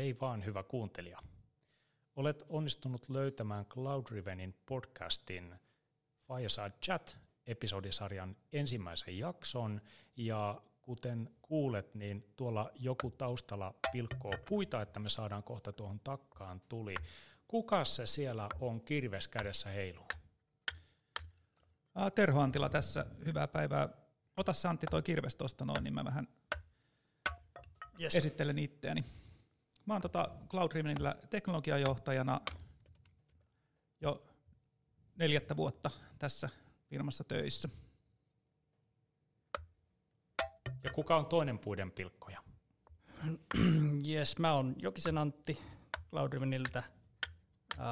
Hei vaan hyvä kuuntelija. Olet onnistunut löytämään Cloudrivenin podcastin Fireside Chat episodisarjan ensimmäisen jakson ja kuten kuulet, niin tuolla joku taustalla pilkkoo puita, että me saadaan kohta tuohon takkaan tuli. Kuka se siellä on kirves kädessä heilu? Terho Antila tässä, hyvää päivää. Ota se Antti toi kirves tuosta noin, niin mä vähän yes. esittelen itseäni. Mä oon tota Cloud Rivenillä teknologiajohtajana jo neljättä vuotta tässä firmassa töissä. Ja kuka on toinen puiden pilkkoja? Yes, mä oon Jokisen Antti Cloud Riveniltä,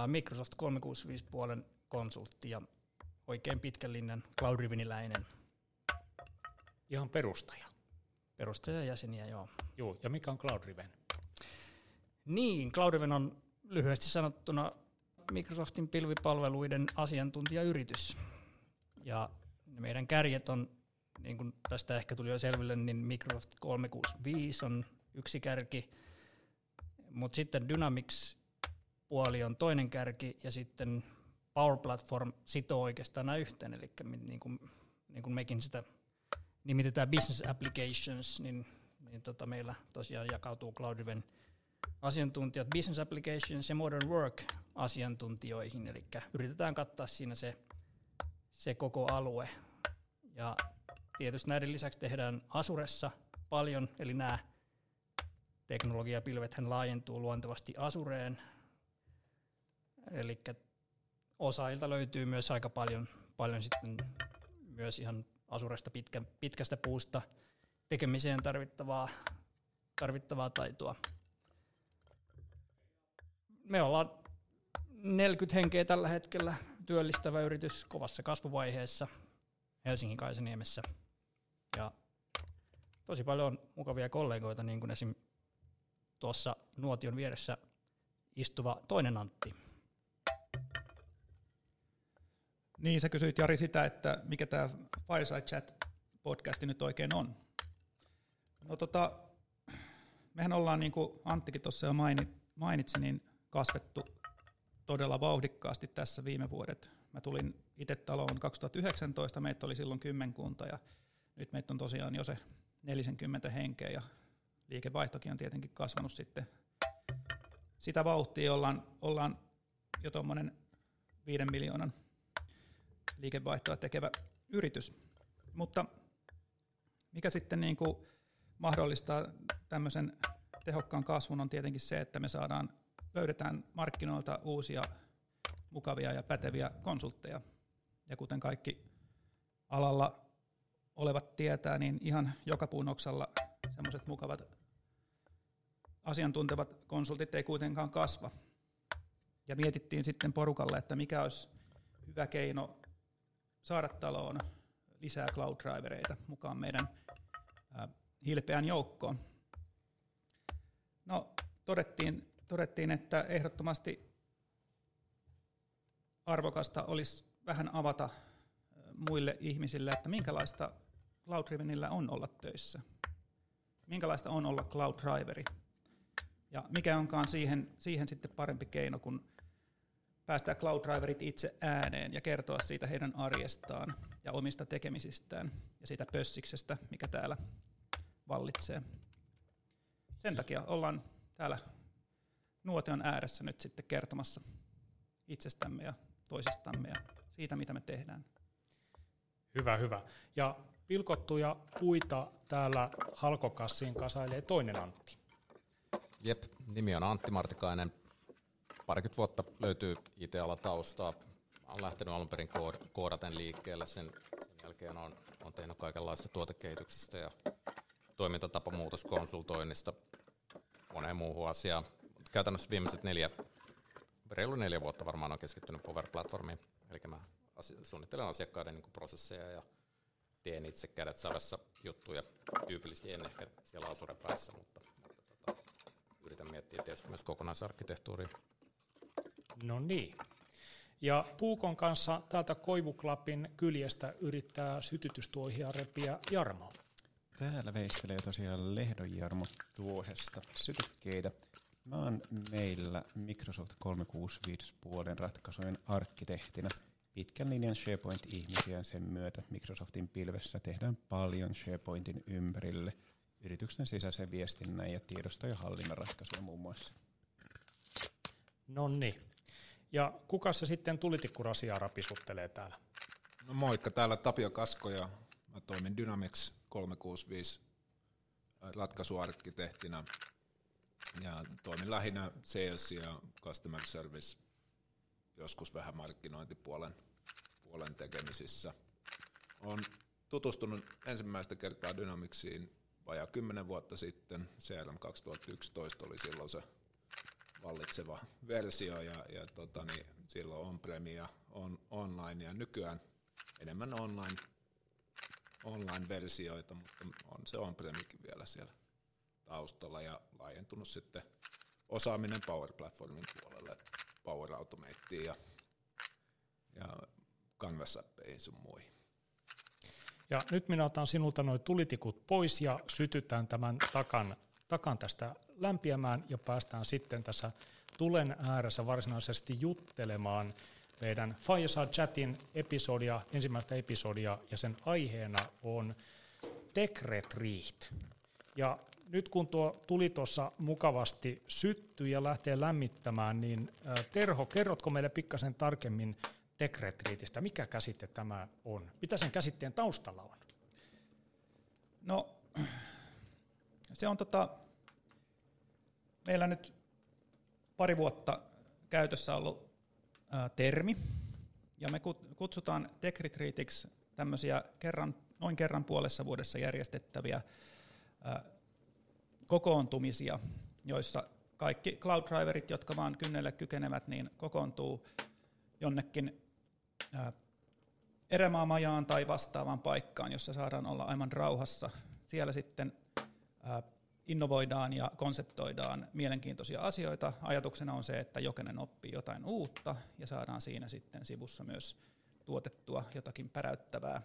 Microsoft 365 puolen konsultti ja oikein pitkän linjan Cloud Riveniläinen. Ihan perustaja. Perustaja jäseniä, joo. Joo, ja mikä on Cloud Riven? Niin, Cloudriven on lyhyesti sanottuna Microsoftin pilvipalveluiden asiantuntijayritys. Ja meidän kärjet on, niin kuin tästä ehkä tuli jo selville, niin Microsoft 365 on yksi kärki, mutta sitten Dynamics puoli on toinen kärki ja sitten Power Platform sitoo oikeastaan nämä yhteen, eli niin kuin, niin kuin mekin sitä nimitetään Business Applications, niin, niin tota meillä tosiaan jakautuu Cloudriven asiantuntijat Business Applications ja Modern Work asiantuntijoihin, eli yritetään kattaa siinä se, se koko alue. Ja tietysti näiden lisäksi tehdään Asuressa paljon, eli nämä teknologiapilvethän laajentuu luontevasti Asureen, eli osaajilta löytyy myös aika paljon, paljon sitten myös ihan Asuresta pitkä, pitkästä puusta tekemiseen tarvittavaa, tarvittavaa taitoa me ollaan 40 henkeä tällä hetkellä työllistävä yritys kovassa kasvuvaiheessa Helsingin Kaisaniemessä. Ja tosi paljon mukavia kollegoita, niin kuin esim. tuossa nuotion vieressä istuva toinen Antti. Niin, sä kysyit Jari sitä, että mikä tämä Fireside Chat podcasti nyt oikein on. No tota, mehän ollaan, niin kuin Anttikin tuossa jo mainitsi, niin kasvettu todella vauhdikkaasti tässä viime vuodet. Mä tulin itse taloon 2019, meitä oli silloin kymmenkunta ja nyt meitä on tosiaan jo se 40 henkeä ja liikevaihtokin on tietenkin kasvanut sitten. Sitä vauhtia ollaan, ollaan jo tuommoinen viiden miljoonan liikevaihtoa tekevä yritys. Mutta mikä sitten niin kuin mahdollistaa tämmöisen tehokkaan kasvun on tietenkin se, että me saadaan löydetään markkinoilta uusia mukavia ja päteviä konsultteja. Ja kuten kaikki alalla olevat tietää, niin ihan joka puun oksalla semmoiset mukavat asiantuntevat konsultit ei kuitenkaan kasva. Ja mietittiin sitten porukalle, että mikä olisi hyvä keino saada taloon lisää cloud drivereita mukaan meidän hilpeän joukkoon. No, todettiin todettiin, että ehdottomasti arvokasta olisi vähän avata muille ihmisille, että minkälaista Cloud Drivenillä on olla töissä. Minkälaista on olla Cloud Driveri. Ja mikä onkaan siihen, siihen sitten parempi keino, kun päästää Cloud Driverit itse ääneen ja kertoa siitä heidän arjestaan ja omista tekemisistään ja siitä pössiksestä, mikä täällä vallitsee. Sen takia ollaan täällä nuotion ääressä nyt sitten kertomassa itsestämme ja toisistamme ja siitä, mitä me tehdään. Hyvä, hyvä. Ja pilkottuja puita täällä halkokassiin kasailee toinen Antti. Jep, nimi on Antti Martikainen. Parikymmentä vuotta löytyy IT-alan taustaa. Olen lähtenyt alun perin koodaten liikkeelle. Sen, sen jälkeen on, on tehnyt kaikenlaista tuotekehityksestä ja toimintatapamuutoskonsultoinnista moneen muuhun asiaan käytännössä viimeiset neljä, reilu neljä vuotta varmaan on keskittynyt Power-platformiin. Eli mä suunnittelen asiakkaiden niin prosesseja ja teen itse kädet savessa juttuja. Tyypillisesti en ehkä siellä Azure päässä, mutta, mutta tota, yritän miettiä tietysti myös kokonaisarkkitehtuuria. No niin. Ja Puukon kanssa täältä Koivuklapin kyljestä yrittää sytytystuohia repiä Jarmo. Täällä veistelee tosiaan Lehdon Jarmo tuosesta sytykkeitä. Mä oon meillä Microsoft 365 vuoden ratkaisujen arkkitehtina. Pitkän linjan SharePoint-ihmisiä sen myötä Microsoftin pilvessä tehdään paljon SharePointin ympärille yrityksen sisäisen viestinnän ja tiedosto- ja hallinnan ratkaisuja muun muassa. No niin. Ja kuka se sitten tulitikkurasia rapisuttelee täällä? No moikka, täällä Tapio Kasko ja mä toimin Dynamics 365 ratkaisuarkkitehtina ja toimin lähinnä sales ja customer service, joskus vähän markkinointipuolen puolen tekemisissä. Olen tutustunut ensimmäistä kertaa Dynamicsiin vajaa 10 vuotta sitten. CRM 2011 oli silloin se vallitseva versio ja, ja tota, niin silloin on-premi ja on, online ja nykyään enemmän online, online-versioita, mutta on se on-premikin vielä siellä taustalla ja laajentunut sitten osaaminen Power Platformin puolelle, Power Automateen ja, ja Canvas appeihin sun muihin. Ja nyt minä otan sinulta noin tulitikut pois ja sytytään tämän takan, takan tästä lämpiämään ja päästään sitten tässä tulen ääressä varsinaisesti juttelemaan meidän Fireside Chatin episodia, ensimmäistä episodia, ja sen aiheena on Tech Retreat. Ja nyt kun tuo tuli tuossa mukavasti syttyy ja lähtee lämmittämään, niin Terho, kerrotko meille pikkasen tarkemmin Tech Retreatistä? Mikä käsite tämä on? Mitä sen käsitteen taustalla on? No, se on tota, meillä nyt pari vuotta käytössä ollut ää, termi, ja me kutsutaan Tech Retreatiksi tämmöisiä kerran, noin kerran puolessa vuodessa järjestettäviä ää, kokoontumisia, joissa kaikki cloud driverit, jotka vaan kynnelle kykenevät, niin kokoontuu jonnekin erämaamajaan tai vastaavaan paikkaan, jossa saadaan olla aivan rauhassa. Siellä sitten innovoidaan ja konseptoidaan mielenkiintoisia asioita. Ajatuksena on se, että jokainen oppii jotain uutta ja saadaan siinä sitten sivussa myös tuotettua jotakin päräyttävää,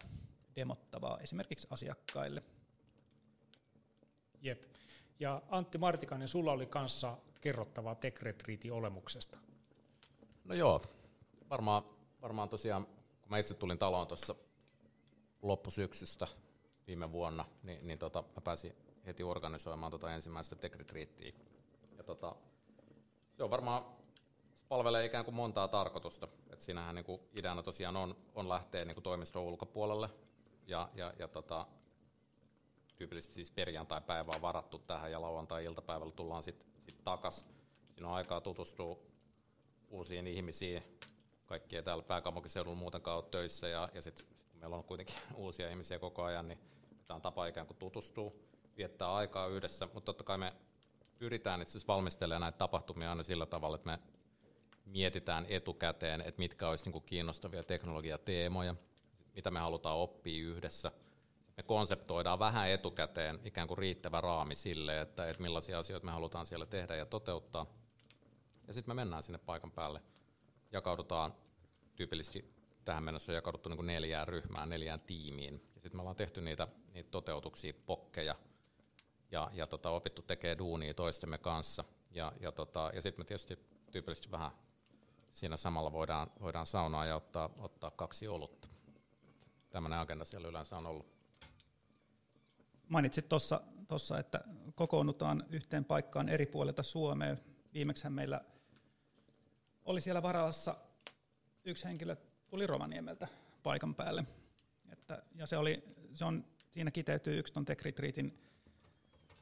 demottavaa esimerkiksi asiakkaille. Jep. Ja Antti Martikainen, sulla oli kanssa kerrottavaa Tech Retreatin olemuksesta. No joo, varmaan, varmaan tosiaan, kun mä itse tulin taloon tuossa loppusyksystä viime vuonna, niin, niin tota, mä pääsin heti organisoimaan tota ensimmäistä Tech Retreatia. Ja tota, se on varmaan, se palvelee ikään kuin montaa tarkoitusta. Et siinähän niin kuin ideana tosiaan on, on lähteä niin kuin toimiston ulkopuolelle ja, ja, ja tota, tyypillisesti siis perjantai-päivä on varattu tähän ja lauantai-iltapäivällä tullaan sitten sit takas. Siinä on aikaa tutustua uusiin ihmisiin. Kaikki ei täällä pääkaupunkiseudulla muutenkaan ole töissä ja, ja sitten kun meillä on kuitenkin uusia ihmisiä koko ajan, niin tämä on tapa ikään kuin tutustua, viettää aikaa yhdessä, mutta totta kai me pyritään itse asiassa valmistelemaan näitä tapahtumia aina sillä tavalla, että me mietitään etukäteen, että mitkä olisi niin kiinnostavia teknologiateemoja, mitä me halutaan oppia yhdessä – me konseptoidaan vähän etukäteen ikään kuin riittävä raami sille, että, että millaisia asioita me halutaan siellä tehdä ja toteuttaa. Ja sitten me mennään sinne paikan päälle. Jakaudutaan tyypillisesti tähän mennessä on jakauduttu niin kuin neljään ryhmään, neljään tiimiin. Ja sitten me ollaan tehty niitä, niitä toteutuksia, pokkeja, ja, ja tota, opittu tekee duunia toistemme kanssa. Ja, ja, tota, ja sitten me tietysti tyypillisesti vähän siinä samalla voidaan, voidaan saunaa ja ottaa, ottaa kaksi olutta. Tämmöinen agenda siellä yleensä on ollut mainitsit tuossa, että kokoonnutaan yhteen paikkaan eri puolilta Suomea. Viimeksi meillä oli siellä Varalassa yksi henkilö, tuli Rovaniemeltä paikan päälle. Että, ja se, oli, se on, siinä kiteytyy yksi tuon Tech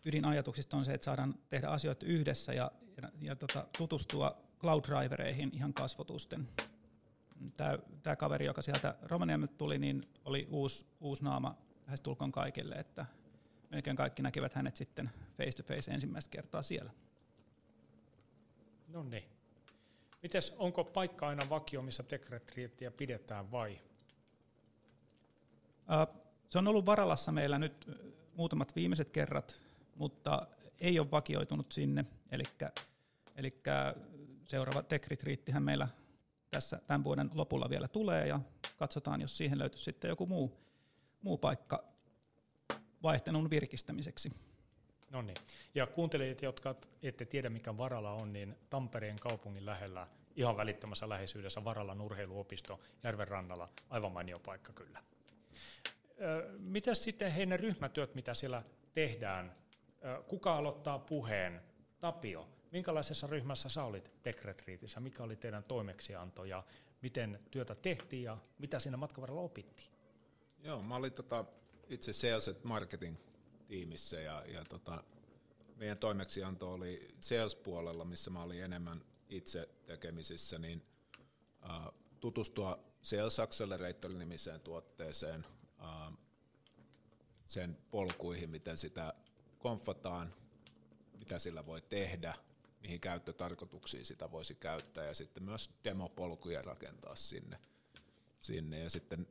ydinajatuksista on se, että saadaan tehdä asioita yhdessä ja, ja, ja tota, tutustua cloud drivereihin ihan kasvotusten. Tämä, kaveri, joka sieltä Rovaniemeltä tuli, niin oli uusi, uusi naama lähestulkoon kaikille, että melkein kaikki näkivät hänet sitten face to face ensimmäistä kertaa siellä. No niin. Mites, onko paikka aina vakio, missä tekretriittiä pidetään vai? Se on ollut Varalassa meillä nyt muutamat viimeiset kerrat, mutta ei ole vakioitunut sinne. Eli seuraava tekritriittihän meillä tässä tämän vuoden lopulla vielä tulee ja katsotaan, jos siihen löytyisi sitten joku muu, muu paikka vaihtelun virkistämiseksi. No niin. Ja kuuntelijat, jotka ette tiedä mikä Varala on, niin Tampereen kaupungin lähellä, ihan välittömässä läheisyydessä Varalan urheiluopisto Järven rannalla, aivan mainio paikka kyllä. Mitä sitten heidän ryhmätyöt, mitä siellä tehdään? Kuka aloittaa puheen? Tapio, minkälaisessa ryhmässä sä olit Tekretriitissä? Mikä oli teidän toimeksianto ja miten työtä tehtiin ja mitä siinä matkan varrella opittiin? Joo, mä olin tota, itse sales marketing tiimissä ja, ja tota, meidän toimeksianto oli sales-puolella, missä mä olin enemmän itse tekemisissä, niin uh, tutustua Sales Accelerator-nimiseen tuotteeseen, uh, sen polkuihin, miten sitä konfataan, mitä sillä voi tehdä, mihin käyttötarkoituksiin sitä voisi käyttää ja sitten myös demopolkuja rakentaa sinne. sinne. Ja sitten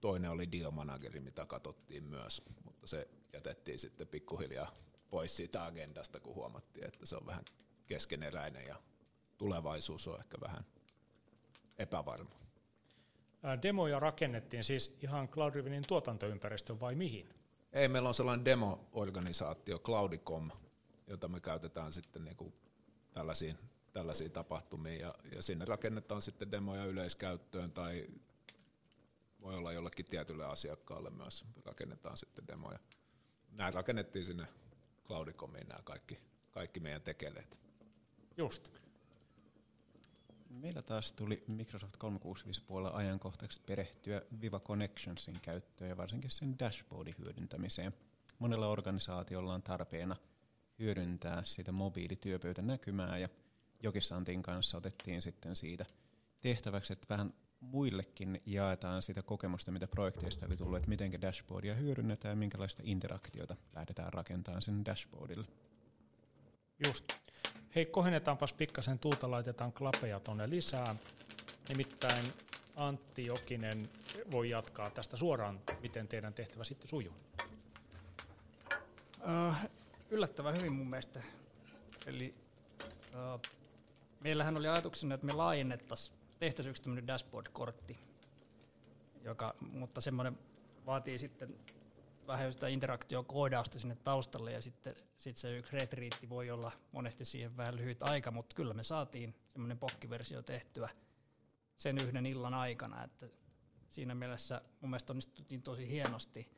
toinen oli deal manageri, mitä katsottiin myös, mutta se jätettiin sitten pikkuhiljaa pois siitä agendasta, kun huomattiin, että se on vähän keskeneräinen ja tulevaisuus on ehkä vähän epävarma. Demoja rakennettiin siis ihan Cloud Rivenin tuotantoympäristön vai mihin? Ei, meillä on sellainen demo-organisaatio, Cloudicom, jota me käytetään sitten niinku tällaisiin, tällaisiin tapahtumiin ja, ja sinne rakennetaan sitten demoja yleiskäyttöön tai voi olla jollekin tietylle asiakkaalle myös rakennetaan sitten demoja. Nämä rakennettiin sinne Cloudicomiin nämä kaikki, kaikki meidän tekeleet. Just. Meillä taas tuli Microsoft 365 puolella ajankohtaisesti perehtyä Viva Connectionsin käyttöön ja varsinkin sen dashboardin hyödyntämiseen. Monella organisaatiolla on tarpeena hyödyntää sitä mobiilityöpöytänäkymää ja Jokisantin kanssa otettiin sitten siitä tehtäväksi, että vähän muillekin jaetaan sitä kokemusta, mitä projekteista oli tullut, että miten dashboardia hyödynnetään ja minkälaista interaktiota lähdetään rakentamaan sen dashboardille. Just. Hei, kohennetaanpas pikkasen tuuta, laitetaan klapeja tuonne lisää. Nimittäin Antti Jokinen voi jatkaa tästä suoraan, miten teidän tehtävä sitten sujuu. Uh, yllättävän hyvin mun mielestä. Eli uh, meillähän oli ajatuksena, että me laajennettaisiin, tehtäisiin yksi tämmöinen dashboard-kortti, joka, mutta semmoinen vaatii sitten vähän sitä interaktiokoodausta sinne taustalle ja sitten sit se yksi retriitti voi olla monesti siihen vähän lyhyt aika, mutta kyllä me saatiin semmoinen pokkiversio tehtyä sen yhden illan aikana, että siinä mielessä mun mielestä onnistuttiin tosi hienosti,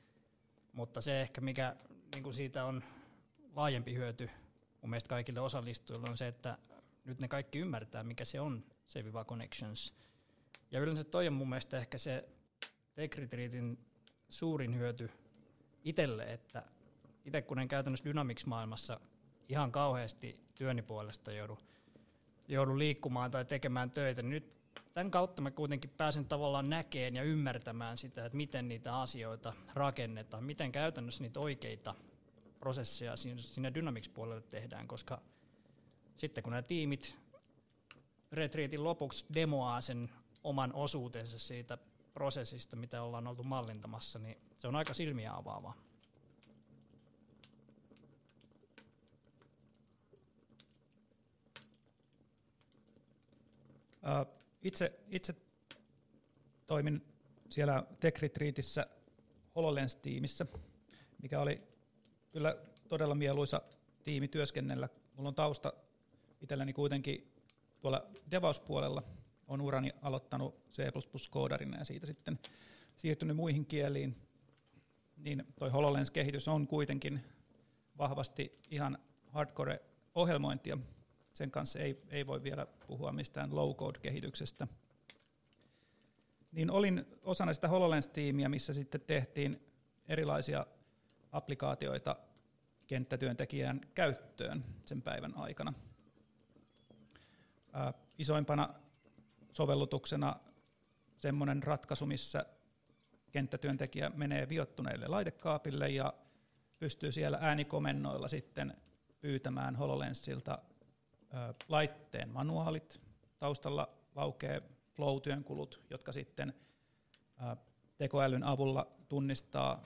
mutta se ehkä mikä niin kuin siitä on laajempi hyöty mun mielestä kaikille osallistujille on se, että nyt ne kaikki ymmärtää, mikä se on, se Viva Connections. Ja yleensä toi on mun mielestä ehkä se Tech Retreatin suurin hyöty itselle, että itse kun en käytännössä Dynamics-maailmassa ihan kauheasti työni puolesta joudu, joudu liikkumaan tai tekemään töitä, niin nyt tämän kautta mä kuitenkin pääsen tavallaan näkeen ja ymmärtämään sitä, että miten niitä asioita rakennetaan, miten käytännössä niitä oikeita prosesseja siinä Dynamics-puolelle tehdään, koska sitten kun nämä tiimit retriitin lopuksi demoaa sen oman osuutensa siitä prosessista, mitä ollaan oltu mallintamassa, niin se on aika silmiä avaavaa. itse, itse toimin siellä Tech Retreatissä HoloLens-tiimissä, mikä oli kyllä todella mieluisa tiimi työskennellä. Mulla on tausta itselläni kuitenkin tuolla DevOps-puolella, on urani aloittanut C++-koodarina ja siitä sitten siirtynyt muihin kieliin, niin toi HoloLens-kehitys on kuitenkin vahvasti ihan hardcore-ohjelmointia. Sen kanssa ei, ei voi vielä puhua mistään low-code-kehityksestä. Niin olin osana sitä HoloLens-tiimiä, missä sitten tehtiin erilaisia applikaatioita kenttätyöntekijän käyttöön sen päivän aikana. Isoimpana sovellutuksena semmoinen ratkaisu, missä kenttätyöntekijä menee viottuneelle laitekaapille ja pystyy siellä äänikomennoilla sitten pyytämään HoloLensilta ää, laitteen manuaalit. Taustalla laukee flow-työnkulut, jotka sitten tekoälyn avulla tunnistaa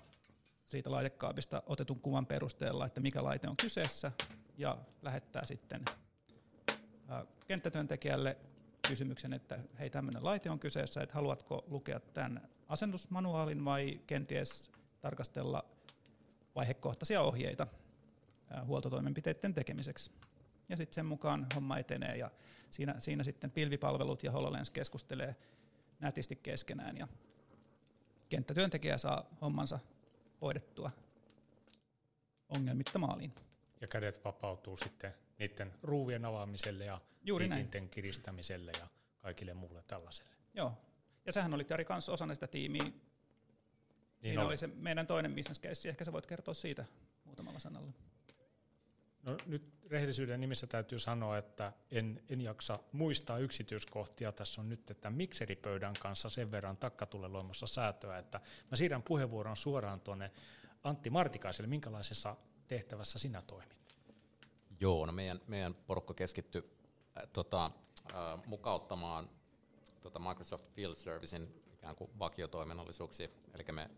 siitä laitekaapista otetun kuvan perusteella, että mikä laite on kyseessä, ja lähettää sitten kenttätyöntekijälle kysymyksen, että hei tämmöinen laite on kyseessä, että haluatko lukea tämän asennusmanuaalin vai kenties tarkastella vaihekohtaisia ohjeita huoltotoimenpiteiden tekemiseksi. Ja sitten sen mukaan homma etenee ja siinä, siinä sitten pilvipalvelut ja HoloLens keskustelee nätisti keskenään ja kenttätyöntekijä saa hommansa hoidettua ongelmitta maaliin. Ja kädet vapautuu sitten niiden ruuvien avaamiselle ja Juuri näin. kiristämiselle ja kaikille muulle tällaiselle. Joo. Ja sähän olit Jari kanssa osana sitä tiimiä. Niin Siinä oli. oli se meidän toinen business case. Ehkä sä voit kertoa siitä muutamalla sanalla. No, nyt rehellisyyden nimissä täytyy sanoa, että en, en jaksa muistaa yksityiskohtia. Tässä on nyt että mikseripöydän kanssa sen verran takkatuleloimassa säätöä, että mä siirrän puheenvuoron suoraan tuonne Antti Martikaiselle. Minkälaisessa tehtävässä sinä toimit? Joo, no meidän, meidän porukka keskittyi äh, tota, äh, mukauttamaan tota Microsoft Field Servicein ikään kuin vakiotoiminnallisuuksia, eli me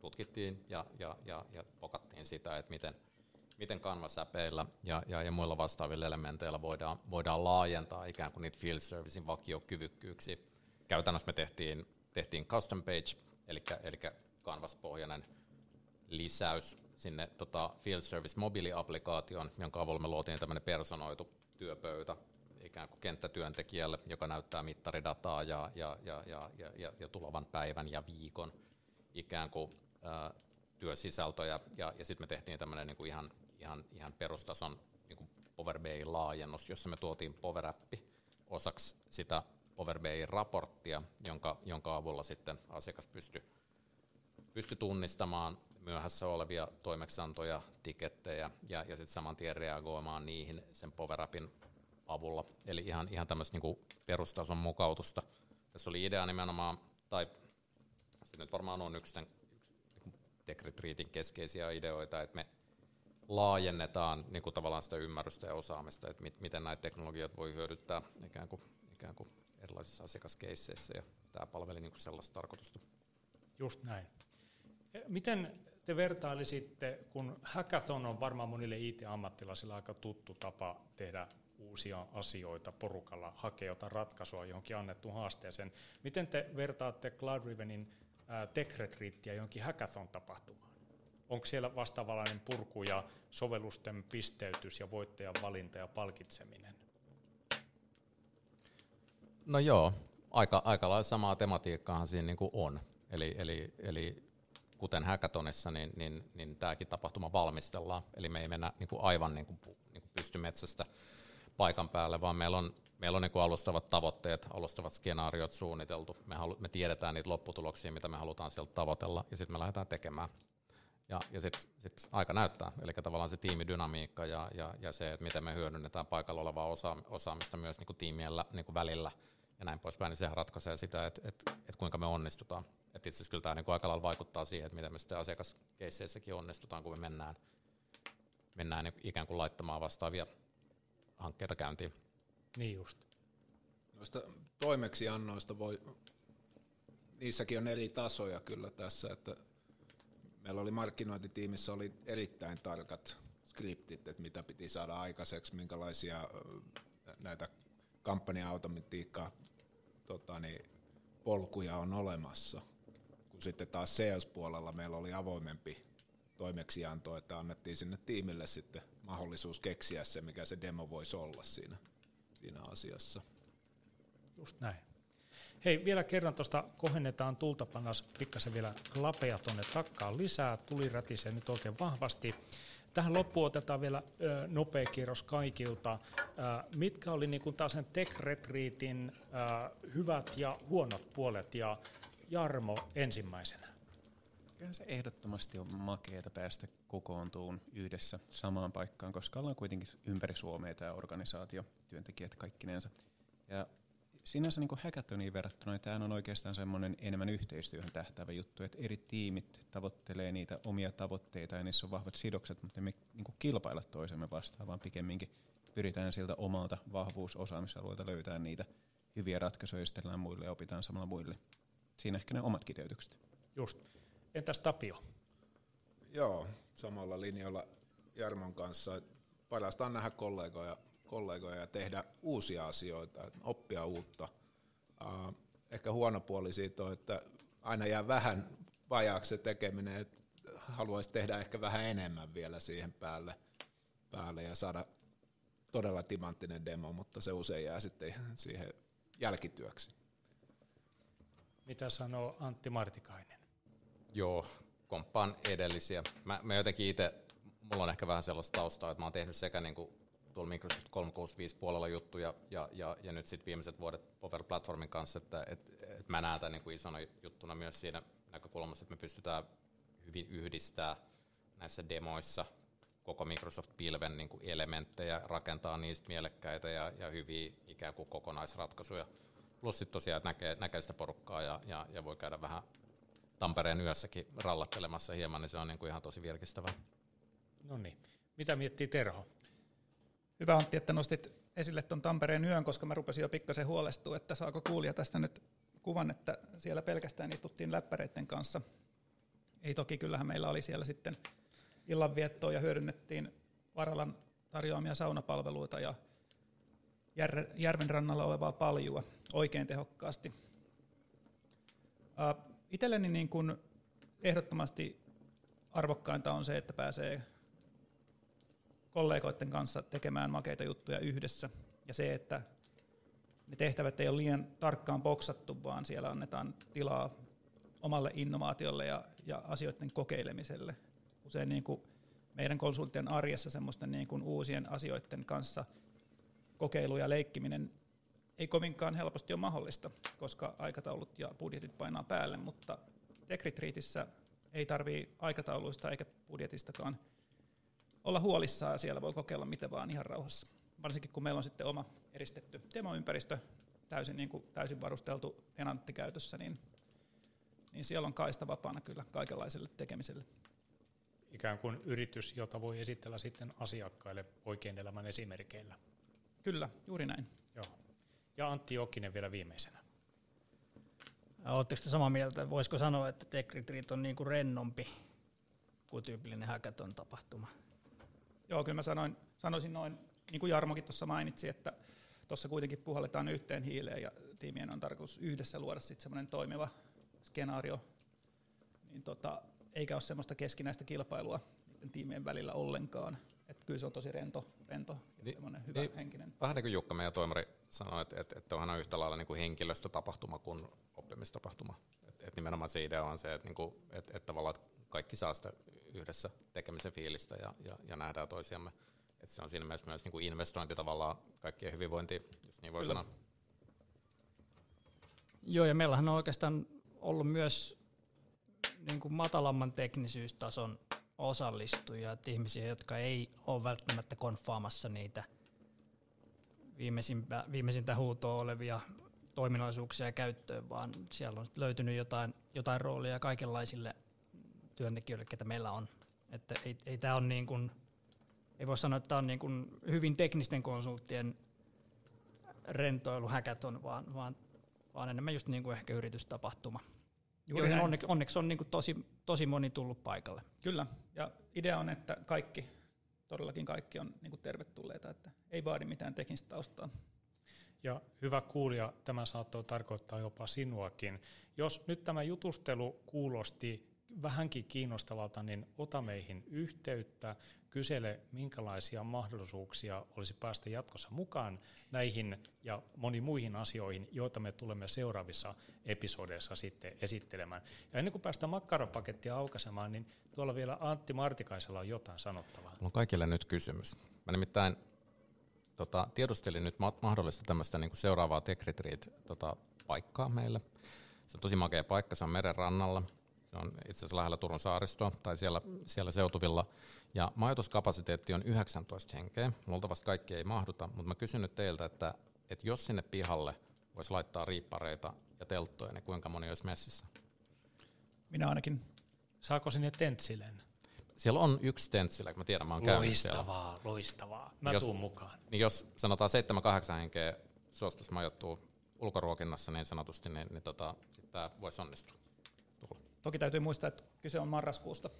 tutkittiin ja, ja, ja, ja pokattiin sitä, että miten, miten Canvas-äpeillä ja, ja, ja muilla vastaavilla elementeillä voidaan, voidaan laajentaa ikään kuin niitä Field Servicein vakiokyvykkyyksiä. Käytännössä me tehtiin, tehtiin custom page, eli, eli Canvas-pohjainen lisäys sinne tota Field Service mobiiliaplikaation, jonka avulla me luotiin tämmöinen personoitu työpöytä ikään kuin kenttätyöntekijälle, joka näyttää mittaridataa ja, ja, ja, ja, ja, ja, ja tulevan päivän ja viikon ikään kuin ää, työsisältöjä. Ja, ja sitten me tehtiin tämmöinen niin ihan, ihan, ihan perustason niin kuin Power BI laajennus, jossa me tuotiin Power Appi osaksi sitä Power BI raporttia, jonka, jonka avulla sitten asiakas pystyi pysty tunnistamaan myöhässä olevia toimeksiantoja, tikettejä ja, ja sitten saman tien reagoimaan niihin sen Power Appin avulla. Eli ihan, ihan tämmöistä niinku perustason mukautusta. Tässä oli idea nimenomaan, tai se nyt varmaan on yksi, yksi niinku Tech keskeisiä ideoita, että me laajennetaan niin kuin tavallaan sitä ymmärrystä ja osaamista, että mit, miten näitä teknologioita voi hyödyttää ikään kuin, ikään kuin erilaisissa asiakaskeisseissä, ja tämä palveli niin kuin sellaista tarkoitusta. Just näin. Miten te vertailisitte, kun hackathon on varmaan monille IT-ammattilaisille aika tuttu tapa tehdä uusia asioita porukalla, hakea jotain ratkaisua johonkin annettuun haasteeseen. Miten te vertaatte Cloud Rivenin tech retreattiä johonkin hackathon-tapahtumaan? Onko siellä vastaavanlainen purku ja sovellusten pisteytys ja voittajan valinta ja palkitseminen? No joo, aika, aika lailla samaa tematiikkaahan siinä niin kuin on. Eli, eli, eli kuten hackathonissa, niin, niin, niin tämäkin tapahtuma valmistellaan. Eli me ei mennä niin kuin aivan niin kuin, niin kuin pystymetsästä paikan päälle, vaan meillä on, meillä on niin kuin alustavat tavoitteet, alustavat skenaariot suunniteltu. Me, halu, me tiedetään niitä lopputuloksia, mitä me halutaan sieltä tavoitella, ja sitten me lähdetään tekemään. Ja, ja sitten sit aika näyttää, eli tavallaan se tiimidynamiikka ja, ja, ja se, että miten me hyödynnetään paikalla olevaa osa, osaamista myös niin kuin tiimien niin kuin välillä ja näin poispäin, niin sehän ratkaisee sitä, että, että, että kuinka me onnistutaan. Että itse asiassa kyllä tämä niin kuin aika lailla vaikuttaa siihen, että miten me sitten asiakaskeisseissäkin onnistutaan, kun me mennään, mennään ikään kuin laittamaan vastaavia hankkeita käyntiin. Niin just. Noista toimeksiannoista voi, niissäkin on eri tasoja kyllä tässä, että meillä oli markkinointitiimissä oli erittäin tarkat skriptit, että mitä piti saada aikaiseksi, minkälaisia näitä kampanja-automatiikkaa tota, niin, polkuja on olemassa. Sitten taas sales-puolella meillä oli avoimempi toimeksianto, että annettiin sinne tiimille sitten mahdollisuus keksiä se, mikä se demo voisi olla siinä, siinä asiassa. Just näin. Hei, vielä kerran tuosta kohennetaan tultapannas pikkasen vielä klapeja tuonne takkaan lisää. Tuli rätisee nyt oikein vahvasti. Tähän loppuun otetaan vielä ö, nopea kierros kaikilta. Ö, mitkä oli niin taas sen Tech hyvät ja huonot puolet? Ja Jarmo ensimmäisenä. Kyllä se ehdottomasti on makeata päästä kokoontuun yhdessä samaan paikkaan, koska ollaan kuitenkin ympäri Suomea tämä organisaatio, työntekijät kaikkinensa. Ja sinänsä niin hackathoniin verrattuna, niin tämä on oikeastaan semmoinen enemmän yhteistyöhön tähtävä juttu, että eri tiimit tavoittelee niitä omia tavoitteita ja niissä on vahvat sidokset, mutta me niin kilpailla toisemme vastaan, vaan pikemminkin pyritään siltä omalta vahvuusosaamisalueelta löytää niitä hyviä ratkaisuja ja muille ja opitaan samalla muille. Siinä ehkä ne omat kiteytykset. Just. Entäs Tapio? Joo, samalla linjalla Jarmon kanssa. Parasta on nähdä kollegoja kollegoja ja tehdä uusia asioita, oppia uutta. Ehkä huono puoli siitä on, että aina jää vähän vajaaksi se tekeminen, että haluaisi tehdä ehkä vähän enemmän vielä siihen päälle. päälle ja saada todella timanttinen demo, mutta se usein jää sitten siihen jälkityöksi. Mitä sanoo Antti Martikainen? Joo, komppaan edellisiä. Mä, mä jotenkin itse, mulla on ehkä vähän sellaista taustaa, että mä oon tehnyt sekä niin kuin tuolla Microsoft 365 puolella juttuja ja, ja, ja nyt sitten viimeiset vuodet Power Platformin kanssa, että et, et mä näen tämän niin kuin isona juttuna myös siinä näkökulmassa, että me pystytään hyvin yhdistää näissä demoissa koko Microsoft-pilven niin kuin elementtejä, rakentaa niistä mielekkäitä ja, ja hyviä ikään kuin kokonaisratkaisuja. Plus sitten tosiaan, että näkee, näkee sitä porukkaa ja, ja, ja voi käydä vähän Tampereen yössäkin rallattelemassa hieman, niin se on niin kuin ihan tosi virkistävää. No niin. Mitä miettii Terho? Hyvä Antti, että nostit esille tuon Tampereen yön, koska mä rupesin jo pikkasen huolestua, että saako kuulija tästä nyt kuvan, että siellä pelkästään istuttiin läppäreiden kanssa. Ei toki, kyllähän meillä oli siellä sitten illanviettoa ja hyödynnettiin Varalan tarjoamia saunapalveluita ja järven rannalla olevaa paljua oikein tehokkaasti. Itselleni niin kuin ehdottomasti arvokkainta on se, että pääsee kollegoiden kanssa tekemään makeita juttuja yhdessä. Ja se, että ne tehtävät ei ole liian tarkkaan boksattu, vaan siellä annetaan tilaa omalle innovaatiolle ja, ja asioiden kokeilemiselle. Usein niin kuin meidän konsulttien arjessa semmoisten niin kuin uusien asioiden kanssa kokeilu ja leikkiminen ei kovinkaan helposti ole mahdollista, koska aikataulut ja budjetit painaa päälle, mutta Tech Retreatissä ei tarvii aikatauluista eikä budjetistakaan olla huolissaan ja siellä voi kokeilla mitä vaan ihan rauhassa. Varsinkin kun meillä on sitten oma eristetty demoympäristö, täysin, niin kuin, täysin varusteltu tenantti käytössä, niin, niin siellä on kaista vapaana kyllä kaikenlaiselle tekemiselle. Ikään kuin yritys, jota voi esitellä sitten asiakkaille oikein elämän esimerkkeillä. Kyllä, juuri näin. Ja Antti Jokinen vielä viimeisenä. Oletteko te samaa mieltä, voisiko sanoa, että Tech Retreat on niin kuin rennompi kuin tyypillinen hackathon tapahtuma? Joo, kyllä mä sanoin, sanoisin noin, niin kuin Jarmokin tuossa mainitsi, että tuossa kuitenkin puhalletaan yhteen hiileen ja tiimien on tarkoitus yhdessä luoda sitten semmoinen toimiva skenaario, niin tota, eikä ole semmoista keskinäistä kilpailua niiden tiimien välillä ollenkaan. Että kyllä se on tosi rento, rento ja niin, semmoinen hyvä niin, henkinen. Vähän niin kuin Jukka, meidän toimari sanoi, että, että, että onhan yhtä lailla niin kuin henkilöstötapahtuma kuin oppimistapahtuma. Että, että nimenomaan se idea on se, että, niin kuin, että, että tavallaan kaikki saa sitä yhdessä tekemisen fiilistä ja, ja, ja nähdään toisiamme. Että se on siinä mielessä myös niin kuin investointi tavallaan kaikkien hyvinvointi, jos niin voi Kyllä. sanoa. Joo, ja meillähän on oikeastaan ollut myös niin kuin matalamman teknisyystason osallistujia, että ihmisiä, jotka ei ole välttämättä konfaamassa niitä viimeisintä huutoa olevia toiminnallisuuksia käyttöön, vaan siellä on löytynyt jotain, jotain roolia kaikenlaisille työntekijöille, ketä meillä on. Että ei, ei tämä on niin kuin, ei voi sanoa, että tämä on niin kuin hyvin teknisten konsulttien rentoilu hackathon, vaan, vaan, vaan enemmän just niin kuin ehkä yritystapahtuma. Juuri onneksi, onneksi on niin kuin tosi, tosi moni tullut paikalle. Kyllä, ja idea on, että kaikki, todellakin kaikki on niin kuin tervetulleita, että ei vaadi mitään teknistä taustaa. Ja hyvä kuulija, tämä saattoi tarkoittaa jopa sinuakin. Jos nyt tämä jutustelu kuulosti vähänkin kiinnostavalta, niin ota meihin yhteyttä, kysele minkälaisia mahdollisuuksia olisi päästä jatkossa mukaan näihin ja moniin muihin asioihin, joita me tulemme seuraavissa episodeissa sitten esittelemään. Ja ennen kuin päästään makkarapakettia aukaisemaan, niin tuolla vielä Antti Martikaisella on jotain sanottavaa. Mulla on kaikille nyt kysymys. Mä nimittäin tota, tiedustelin nyt mahdollista tämmöistä niin seuraavaa Tech Retreat, tota, paikkaa meille. Se on tosi makea paikka, se on meren rannalla. Se on itse asiassa lähellä Turun saaristoa tai siellä, siellä seutuvilla. Ja majoituskapasiteetti on 19 henkeä. Luultavasti kaikki ei mahduta, mutta mä kysyn nyt teiltä, että, että jos sinne pihalle voisi laittaa riippareita ja telttoja, niin kuinka moni olisi messissä? Minä ainakin. Saako sinne tentsilen? Siellä on yksi tentsillä, mä tiedän, mä oon käynyt Loistavaa, siellä. loistavaa. Mä jos, tuun mukaan. Niin jos sanotaan 7-8 henkeä suostus majoittuu ulkoruokinnassa niin sanotusti, niin, niin tota, tämä voisi onnistua. Toki täytyy muistaa, että kyse on marraskuusta.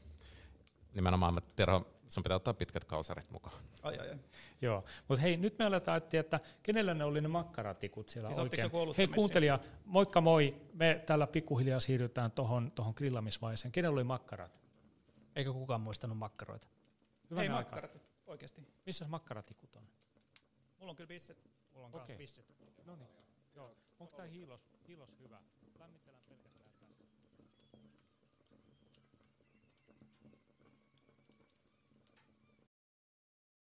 Nimenomaan, Tero, sun pitää ottaa pitkät kalsarit mukaan. Ai, ai, ai. Joo, mutta hei, nyt me aletaan etsiä, että kenellä ne oli ne makkaratikut siellä siis oikein. Hei kuuntelija, moikka moi, me täällä pikkuhiljaa siirrytään tuohon tohon grillamisvaiheeseen. Kenellä oli makkarat? Eikö kukaan muistanut makkaroita? Hyvä hei makkarat, oikeasti. Missä makkaratikut on? Mulla on kyllä bisset. Mulla on okay. pisset. No niin. Joo. Onko tämä hiilos, hiilos hyvä?